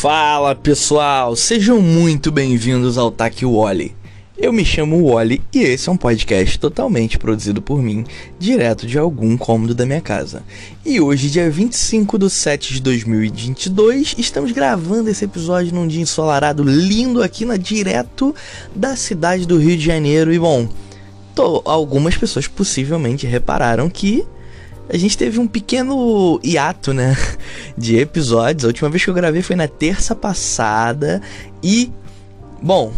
Fala pessoal, sejam muito bem-vindos ao Taque Wally. Eu me chamo Wally e esse é um podcast totalmente produzido por mim, direto de algum cômodo da minha casa. E hoje, dia 25 de 7 de 2022, estamos gravando esse episódio num dia ensolarado lindo aqui na direto da cidade do Rio de Janeiro. E bom, tô, algumas pessoas possivelmente repararam que a gente teve um pequeno hiato, né? De episódios. A última vez que eu gravei foi na terça passada. E, bom,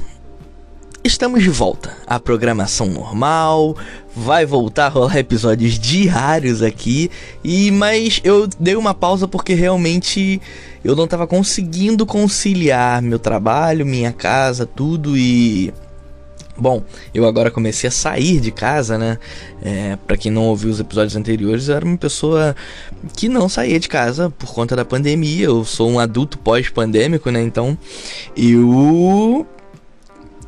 estamos de volta. A programação normal. Vai voltar a rolar episódios diários aqui. E, mas eu dei uma pausa porque realmente eu não estava conseguindo conciliar meu trabalho, minha casa, tudo e Bom, eu agora comecei a sair de casa, né? É, para quem não ouviu os episódios anteriores, eu era uma pessoa que não saía de casa por conta da pandemia. Eu sou um adulto pós-pandêmico, né? Então, eu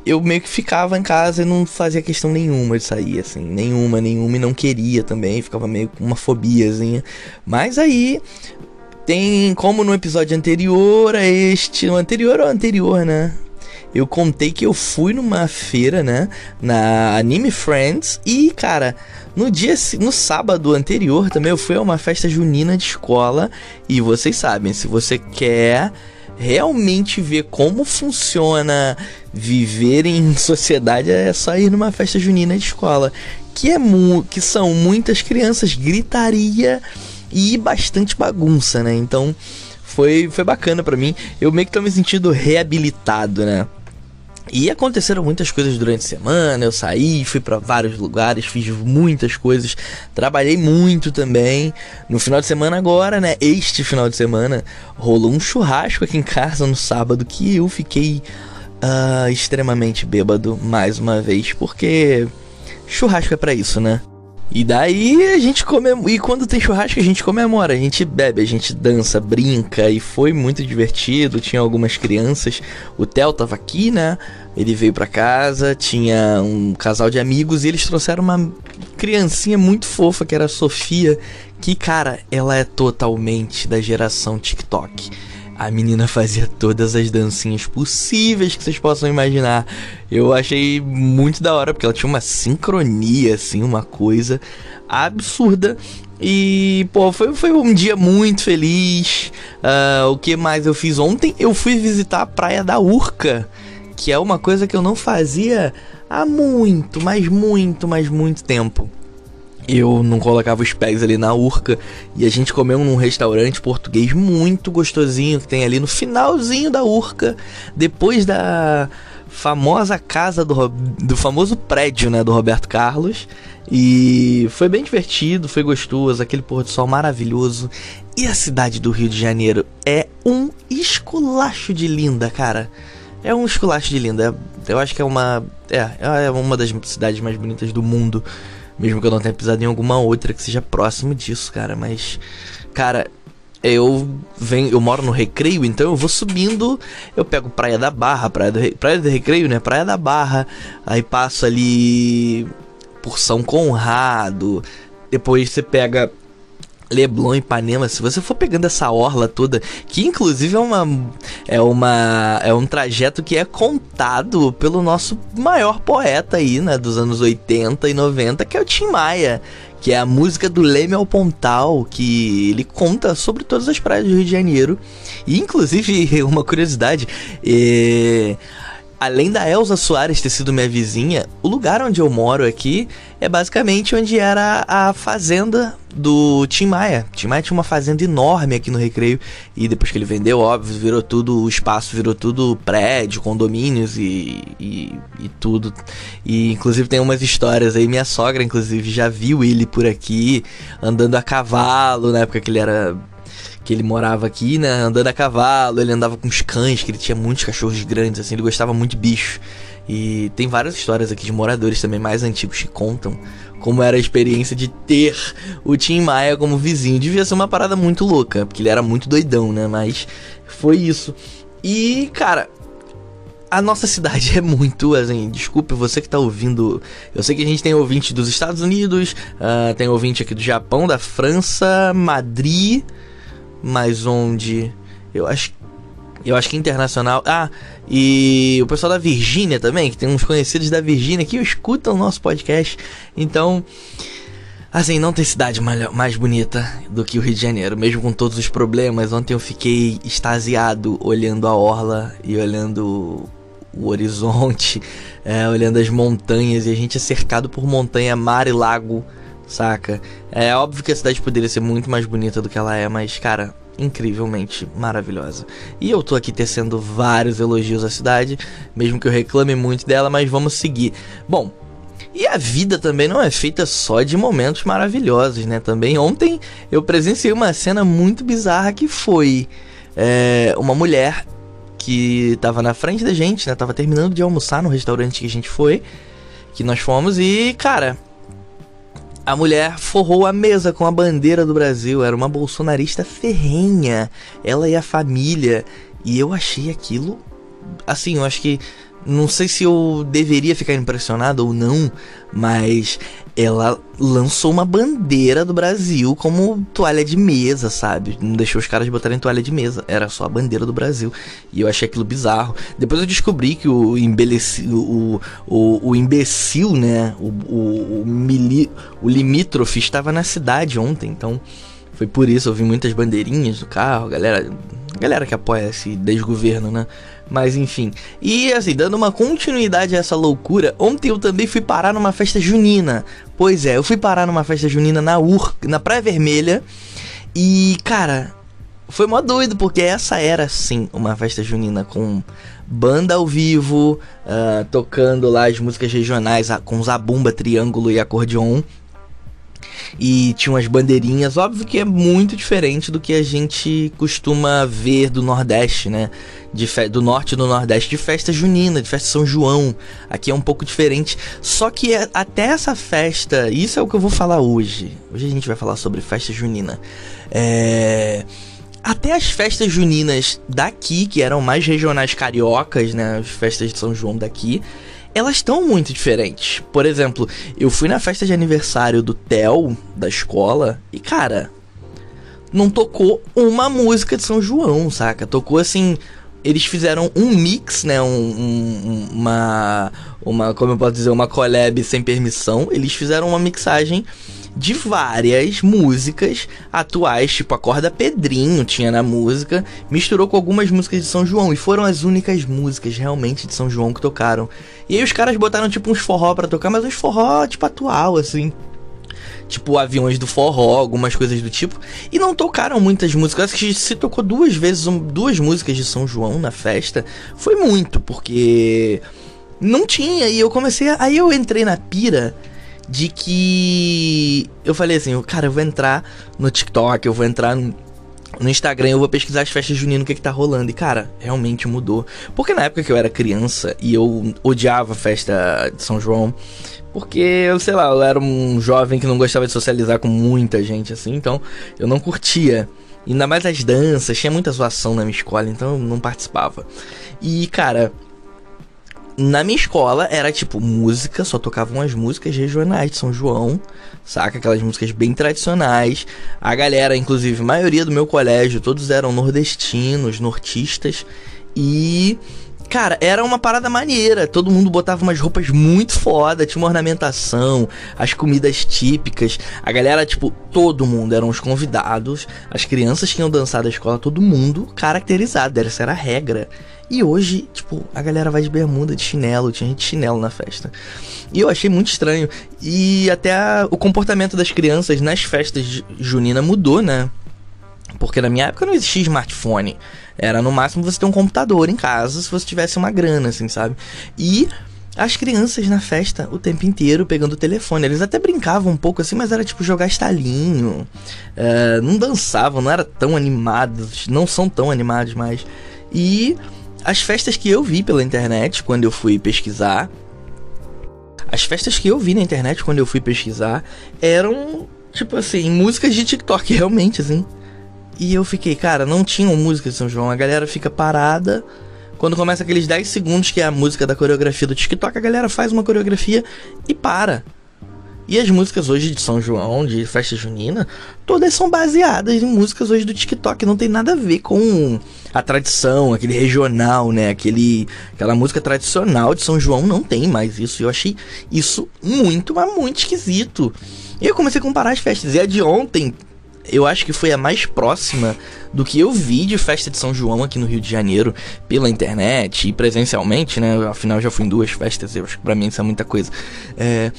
eu meio que ficava em casa e não fazia questão nenhuma de sair, assim, nenhuma, nenhuma, e não queria também, ficava meio com uma fobiazinha. Mas aí tem como no episódio anterior a este, no anterior ou anterior, né? Eu contei que eu fui numa feira, né? Na Anime Friends. E, cara, no dia no sábado anterior também eu fui a uma festa junina de escola. E vocês sabem, se você quer realmente ver como funciona viver em sociedade, é só ir numa festa junina de escola. Que, é que são muitas crianças, gritaria e bastante bagunça, né? Então foi, foi bacana para mim. Eu meio que tô me sentindo reabilitado, né? E aconteceram muitas coisas durante a semana. Eu saí, fui para vários lugares, fiz muitas coisas, trabalhei muito também. No final de semana agora, né? Este final de semana rolou um churrasco aqui em casa no sábado que eu fiquei uh, extremamente bêbado mais uma vez, porque churrasco é para isso, né? E daí a gente comemora. E quando tem churrasco, a gente comemora, a gente bebe, a gente dança, brinca. E foi muito divertido. Tinha algumas crianças. O Theo tava aqui, né? Ele veio pra casa. Tinha um casal de amigos. E eles trouxeram uma criancinha muito fofa, que era a Sofia. Que, cara, ela é totalmente da geração TikTok. A menina fazia todas as dancinhas possíveis que vocês possam imaginar. Eu achei muito da hora, porque ela tinha uma sincronia, assim, uma coisa absurda. E, pô, foi, foi um dia muito feliz. Uh, o que mais eu fiz ontem? Eu fui visitar a Praia da Urca, que é uma coisa que eu não fazia há muito, mas muito, mas muito tempo eu não colocava os pés ali na urca e a gente comeu num restaurante português muito gostosinho que tem ali no finalzinho da urca, depois da famosa casa do, do famoso prédio, né, do Roberto Carlos. E foi bem divertido, foi gostoso, aquele pôr do sol maravilhoso. E a cidade do Rio de Janeiro é um esculacho de linda, cara. É um esculacho de linda. Eu acho que é uma é, é uma das cidades mais bonitas do mundo. Mesmo que eu não tenha pisado em alguma outra que seja próximo disso, cara. Mas, cara, eu venho, eu moro no Recreio, então eu vou subindo, eu pego Praia da Barra, Praia do, Praia do Recreio, né? Praia da Barra, aí passo ali por São Conrado, depois você pega Leblon, Ipanema, se você for pegando essa orla toda, que inclusive é uma é uma é um trajeto que é contado pelo nosso maior poeta aí, né, dos anos 80 e 90, que é o Tim Maia, que é a música do Leme ao Pontal, que ele conta sobre todas as praias do Rio de Janeiro. E inclusive, uma curiosidade, é além da Elza Soares ter sido minha vizinha, o lugar onde eu moro aqui é basicamente onde era a fazenda do Tim Maia. Tim Maia tinha uma fazenda enorme aqui no Recreio e depois que ele vendeu, óbvio, virou tudo, o espaço virou tudo prédio, condomínios e, e, e tudo. E inclusive tem umas histórias aí, minha sogra inclusive já viu ele por aqui andando a cavalo na época que ele era que ele morava aqui, né, andando a cavalo, ele andava com os cães, que ele tinha muitos cachorros grandes, assim, ele gostava muito de bicho. E tem várias histórias aqui de moradores também mais antigos que contam como era a experiência de ter o Tim Maia como vizinho. Devia ser uma parada muito louca, porque ele era muito doidão, né? Mas foi isso. E, cara, a nossa cidade é muito, assim, desculpe você que tá ouvindo. Eu sei que a gente tem ouvinte dos Estados Unidos, uh, tem ouvinte aqui do Japão, da França, Madrid, mas onde? Eu acho Eu acho que internacional. Ah, e o pessoal da Virgínia também, que tem uns conhecidos da Virgínia que escutam o nosso podcast. Então, assim, não tem cidade mais bonita do que o Rio de Janeiro, mesmo com todos os problemas. Ontem eu fiquei extasiado olhando a orla e olhando o horizonte, é, olhando as montanhas. E a gente é cercado por montanha, mar e lago, saca? É óbvio que a cidade poderia ser muito mais bonita do que ela é, mas, cara, incrivelmente maravilhosa. E eu tô aqui tecendo vários elogios à cidade, mesmo que eu reclame muito dela, mas vamos seguir. Bom, e a vida também não é feita só de momentos maravilhosos, né? Também ontem eu presenciei uma cena muito bizarra que foi é, uma mulher que tava na frente da gente, né? Tava terminando de almoçar no restaurante que a gente foi, que nós fomos, e cara, a mulher forrou a mesa com a bandeira do Brasil, era uma bolsonarista ferrenha, ela e a família. E eu achei aquilo. Assim, eu acho que não sei se eu deveria ficar impressionado ou não, mas ela lançou uma bandeira do Brasil como toalha de mesa, sabe? Não deixou os caras botarem toalha de mesa, era só a bandeira do Brasil. E eu achei aquilo bizarro. Depois eu descobri que o imbecil, o, o, o imbecil né? O, o, o, mili, o limítrofe estava na cidade ontem, então foi por isso eu vi muitas bandeirinhas do carro, galera, galera que apoia esse desgoverno, né? Mas enfim. E assim, dando uma continuidade a essa loucura, ontem eu também fui parar numa festa junina. Pois é, eu fui parar numa festa junina na UR, na Praia Vermelha. E, cara, foi mó doido, porque essa era sim uma festa junina com banda ao vivo, uh, tocando lá as músicas regionais com zabumba, triângulo e acordeon e tinha umas bandeirinhas. Óbvio que é muito diferente do que a gente costuma ver do Nordeste, né? De do Norte e do Nordeste, de festa junina, de festa São João. Aqui é um pouco diferente. Só que é, até essa festa, isso é o que eu vou falar hoje. Hoje a gente vai falar sobre festa junina. É até as festas juninas daqui, que eram mais regionais cariocas, né? As festas de São João daqui, elas estão muito diferentes. Por exemplo, eu fui na festa de aniversário do Theo, da escola, e cara, não tocou uma música de São João, saca? Tocou assim. Eles fizeram um mix, né? Um, um, uma. Uma. Como eu posso dizer? Uma collab sem permissão. Eles fizeram uma mixagem de várias músicas atuais, tipo a corda Pedrinho tinha na música, misturou com algumas músicas de São João e foram as únicas músicas realmente de São João que tocaram. E aí os caras botaram tipo uns forró para tocar, mas uns forró tipo atual assim. Tipo aviões do forró, algumas coisas do tipo. E não tocaram muitas músicas. Acho que se tocou duas vezes, duas músicas de São João na festa. Foi muito, porque não tinha. E eu comecei. A... Aí eu entrei na pira de que eu falei assim, cara, eu vou entrar no TikTok, eu vou entrar no, no Instagram, eu vou pesquisar as festas juninas, o que, que tá rolando. E, cara, realmente mudou. Porque na época que eu era criança e eu odiava a festa de São João, porque eu sei lá, eu era um jovem que não gostava de socializar com muita gente assim, então eu não curtia. Ainda mais as danças, tinha muita zoação na minha escola, então eu não participava. E, cara, na minha escola era tipo música, só tocavam as músicas regionais de São João, saca? Aquelas músicas bem tradicionais. A galera, inclusive, a maioria do meu colégio, todos eram nordestinos, nortistas. E, cara, era uma parada maneira. Todo mundo botava umas roupas muito foda, tinha uma ornamentação, as comidas típicas. A galera, tipo, todo mundo eram os convidados. As crianças que iam dançar da escola, todo mundo caracterizado. Essa era a regra. E hoje, tipo, a galera vai de bermuda, de chinelo, tinha gente de chinelo na festa. E eu achei muito estranho. E até a, o comportamento das crianças nas festas junina mudou, né? Porque na minha época não existia smartphone. Era no máximo você ter um computador em casa se você tivesse uma grana, assim, sabe? E as crianças na festa o tempo inteiro pegando o telefone. Eles até brincavam um pouco assim, mas era tipo jogar estalinho. Uh, não dançavam, não era tão animados. Não são tão animados mais. E as festas que eu vi pela internet quando eu fui pesquisar. As festas que eu vi na internet quando eu fui pesquisar eram, tipo assim, músicas de TikTok, realmente, assim. E eu fiquei, cara, não tinham música de São João. A galera fica parada. Quando começa aqueles 10 segundos que é a música da coreografia do TikTok, a galera faz uma coreografia e para. E as músicas hoje de São João, de festa junina, todas são baseadas em músicas hoje do TikTok. Não tem nada a ver com a tradição, aquele regional, né? Aquele, aquela música tradicional de São João não tem mais isso. Eu achei isso muito, mas muito esquisito. E eu comecei a comparar as festas. E a de ontem, eu acho que foi a mais próxima do que eu vi de festa de São João aqui no Rio de Janeiro pela internet e presencialmente, né? Afinal, já fui em duas festas, eu acho que pra mim isso é muita coisa. É,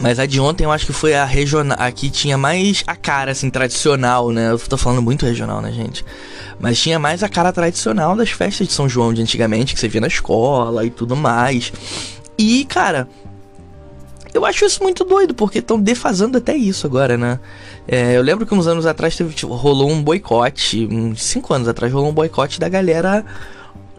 mas a de ontem eu acho que foi a regional. Aqui tinha mais a cara, assim, tradicional, né? Eu tô falando muito regional, né, gente? Mas tinha mais a cara tradicional das festas de São João de antigamente, que você via na escola e tudo mais. E, cara, eu acho isso muito doido, porque estão defasando até isso agora, né? É, eu lembro que uns anos atrás teve, tipo, rolou um boicote, uns 5 anos atrás rolou um boicote da galera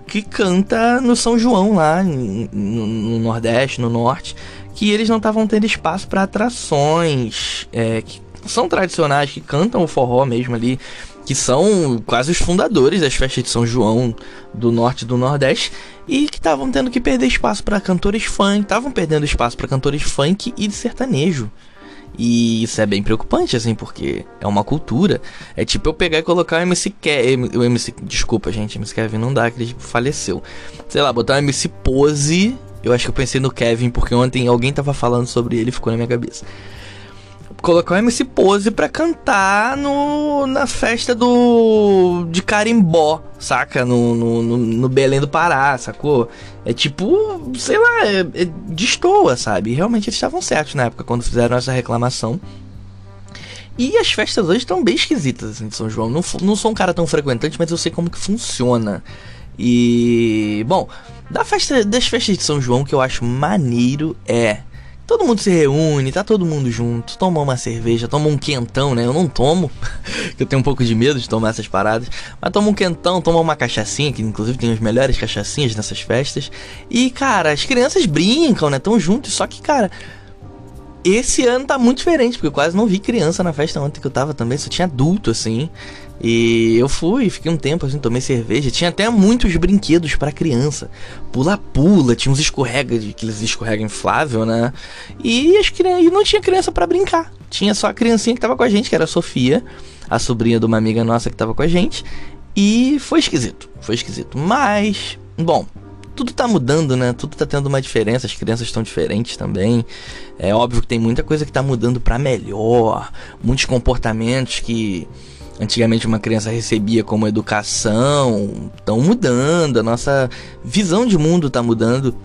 que canta no São João lá, no, no Nordeste, no Norte, que eles não estavam tendo espaço para atrações é, que são tradicionais, que cantam o forró mesmo ali, que são quase os fundadores das festas de São João do Norte e do Nordeste, e que estavam tendo que perder espaço para cantores funk, estavam perdendo espaço para cantores funk e de sertanejo. E isso é bem preocupante, assim, porque é uma cultura. É tipo eu pegar e colocar o MC Kevin. O MC. Desculpa, gente, MC Kevin não dá, que ele faleceu. Sei lá, botar o MC Pose. Eu acho que eu pensei no Kevin, porque ontem alguém tava falando sobre ele e ficou na minha cabeça colocar o MC Pose pra cantar no, na festa do. de Carimbó, saca? No, no, no, no Belém do Pará, sacou? É tipo, sei lá, é, é sabe? realmente eles estavam certos na época quando fizeram essa reclamação. E as festas hoje estão bem esquisitas, assim, de São João. Não, não sou um cara tão frequentante, mas eu sei como que funciona. E. Bom, da festa, das festas de São João que eu acho maneiro é Todo mundo se reúne, tá todo mundo junto, toma uma cerveja, toma um quentão, né? Eu não tomo, que eu tenho um pouco de medo de tomar essas paradas. Mas toma um quentão, toma uma cachaçinha, que inclusive tem as melhores cachaçinhas nessas festas. E, cara, as crianças brincam, né? Tão juntos, só que, cara, esse ano tá muito diferente, porque eu quase não vi criança na festa ontem que eu tava também, só tinha adulto, assim. E eu fui, fiquei um tempo assim, tomei cerveja. Tinha até muitos brinquedos para criança. Pula-pula, tinha uns escorrega, aqueles escorrega inflável, né? E, as e não tinha criança para brincar. Tinha só a criancinha que tava com a gente, que era a Sofia, a sobrinha de uma amiga nossa que tava com a gente. E foi esquisito, foi esquisito. Mas, bom, tudo tá mudando, né? Tudo tá tendo uma diferença, as crianças estão diferentes também. É óbvio que tem muita coisa que tá mudando para melhor, muitos comportamentos que antigamente uma criança recebia como educação, estão mudando, a nossa visão de mundo está mudando.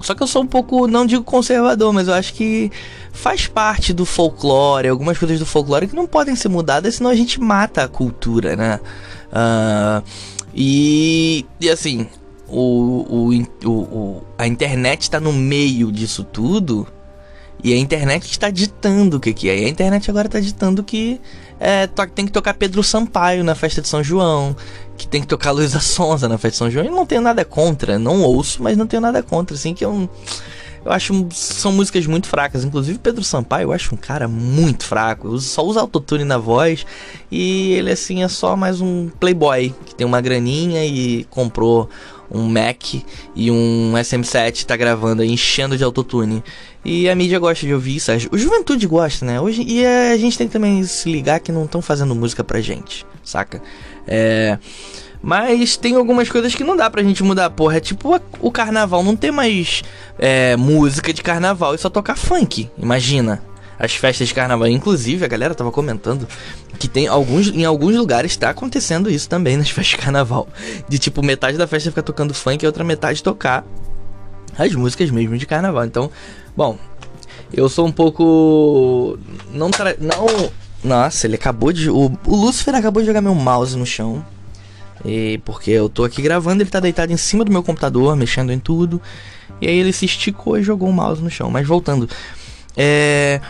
Só que eu sou um pouco, não digo conservador, mas eu acho que faz parte do folclore, algumas coisas do folclore que não podem ser mudadas, senão a gente mata a cultura, né? Uh, e, e assim, o, o, o, a internet está no meio disso tudo e a internet está ditando o que, que é. E a internet agora está ditando que é, tem que tocar Pedro Sampaio na festa de São João, que tem que tocar Luísa Sonza na festa de São João. E não tenho nada contra, não ouço, mas não tenho nada contra, assim, que eu, eu acho são músicas muito fracas. Inclusive Pedro Sampaio, eu acho um cara muito fraco. Só usa autotune na voz e ele assim é só mais um playboy que tem uma graninha e comprou um Mac e um SM7 tá gravando aí, enchendo de autotune. E a mídia gosta de ouvir isso, a juventude gosta, né? Hoje, e a gente tem que também se ligar que não estão fazendo música pra gente, saca? É. Mas tem algumas coisas que não dá pra gente mudar, porra. É tipo o carnaval, não tem mais é, música de carnaval e só tocar funk. Imagina as festas de carnaval. Inclusive, a galera tava comentando que tem alguns, em alguns lugares está acontecendo isso também nas festas de carnaval. De tipo, metade da festa ficar tocando funk e outra metade tocar as músicas mesmo de carnaval. Então, bom, eu sou um pouco. Não. Tra... não nossa, ele acabou de. O, o Lucifer acabou de jogar meu mouse no chão. E porque eu tô aqui gravando, ele tá deitado em cima do meu computador, mexendo em tudo. E aí ele se esticou e jogou o mouse no chão. Mas voltando. É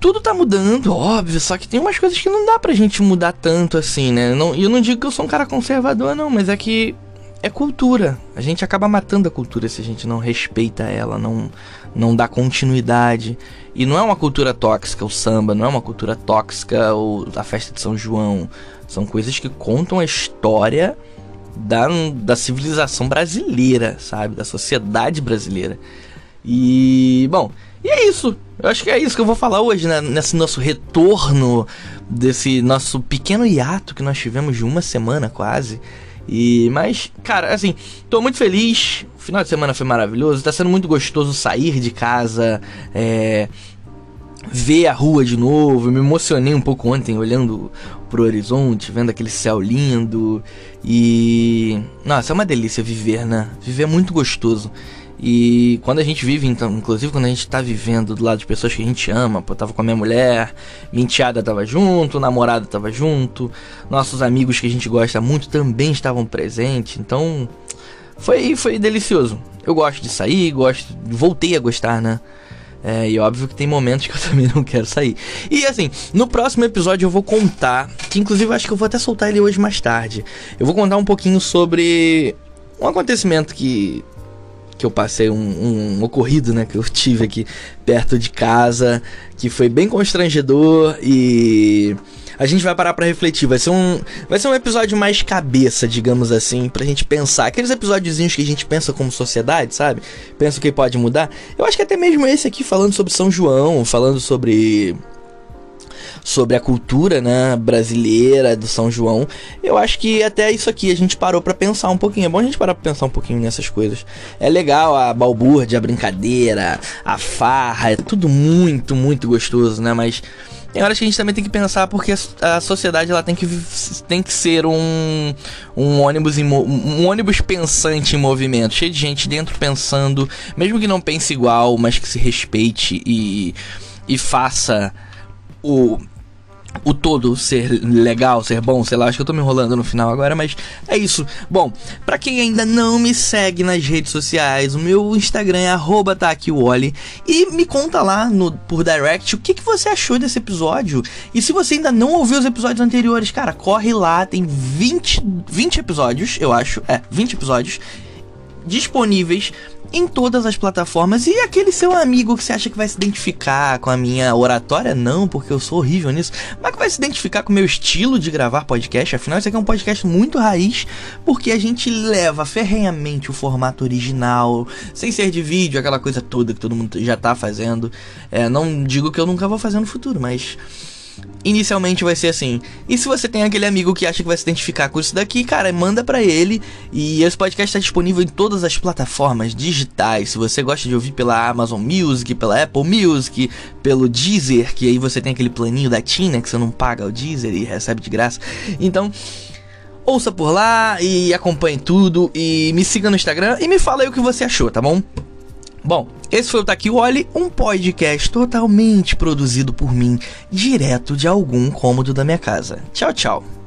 tudo tá mudando, óbvio, só que tem umas coisas que não dá pra gente mudar tanto assim, né? Não, eu não digo que eu sou um cara conservador, não, mas é que é cultura. A gente acaba matando a cultura se a gente não respeita ela, não, não dá continuidade. E não é uma cultura tóxica o samba, não é uma cultura tóxica o, a festa de São João. São coisas que contam a história da, da civilização brasileira, sabe? Da sociedade brasileira. E, bom, E é isso. Eu acho que é isso que eu vou falar hoje, né? Nesse nosso retorno, desse nosso pequeno hiato que nós tivemos de uma semana quase. E, mas, cara, assim, tô muito feliz. O final de semana foi maravilhoso. Tá sendo muito gostoso sair de casa, é, ver a rua de novo. Eu me emocionei um pouco ontem olhando pro horizonte, vendo aquele céu lindo. E. Nossa, é uma delícia viver, né? Viver é muito gostoso. E quando a gente vive, então, inclusive quando a gente tá vivendo do lado de pessoas que a gente ama, pô, eu tava com a minha mulher, minha enteada tava junto, namorada tava junto, nossos amigos que a gente gosta muito também estavam presentes, então foi, foi delicioso. Eu gosto de sair, gosto, voltei a gostar, né? É, e óbvio que tem momentos que eu também não quero sair. E assim, no próximo episódio eu vou contar, que inclusive eu acho que eu vou até soltar ele hoje mais tarde. Eu vou contar um pouquinho sobre um acontecimento que que eu passei um, um, um, ocorrido, né, que eu tive aqui perto de casa, que foi bem constrangedor e a gente vai parar para refletir. Vai ser um, vai ser um episódio mais cabeça, digamos assim, pra gente pensar. Aqueles episódiozinhos que a gente pensa como sociedade, sabe? Pensa o que pode mudar. Eu acho que até mesmo esse aqui falando sobre São João, falando sobre sobre a cultura, né, brasileira do São João. Eu acho que até isso aqui a gente parou para pensar um pouquinho. É bom a gente parar pra pensar um pouquinho nessas coisas. É legal a balbúrdia, a brincadeira, a farra, é tudo muito, muito gostoso, né, mas tem horas que a gente também tem que pensar porque a sociedade ela tem que, tem que ser um, um ônibus um ônibus pensante em movimento, cheio de gente dentro pensando, mesmo que não pense igual, mas que se respeite e, e faça o o todo ser legal, ser bom, sei lá, acho que eu tô me enrolando no final agora, mas é isso. Bom, para quem ainda não me segue nas redes sociais, o meu Instagram é @taquiwally e me conta lá no por direct o que, que você achou desse episódio. E se você ainda não ouviu os episódios anteriores, cara, corre lá, tem 20 20 episódios, eu acho, é, 20 episódios disponíveis em todas as plataformas. E aquele seu amigo que você acha que vai se identificar com a minha oratória? Não, porque eu sou horrível nisso. Mas que vai se identificar com o meu estilo de gravar podcast. Afinal, isso aqui é um podcast muito raiz, porque a gente leva ferrenhamente o formato original, sem ser de vídeo, aquela coisa toda que todo mundo já tá fazendo. É, não digo que eu nunca vou fazer no futuro, mas inicialmente vai ser assim. E se você tem aquele amigo que acha que vai se identificar com isso daqui, cara, manda para ele. E esse podcast está disponível em todas as plataformas digitais. Se você gosta de ouvir pela Amazon Music, pela Apple Music, pelo Deezer, que aí você tem aquele planinho da Tina que você não paga o Deezer e recebe de graça. Então, ouça por lá e acompanhe tudo e me siga no Instagram e me fala aí o que você achou, tá bom? Bom, esse foi o Taqui Wally, um podcast totalmente produzido por mim, direto de algum cômodo da minha casa. Tchau, tchau.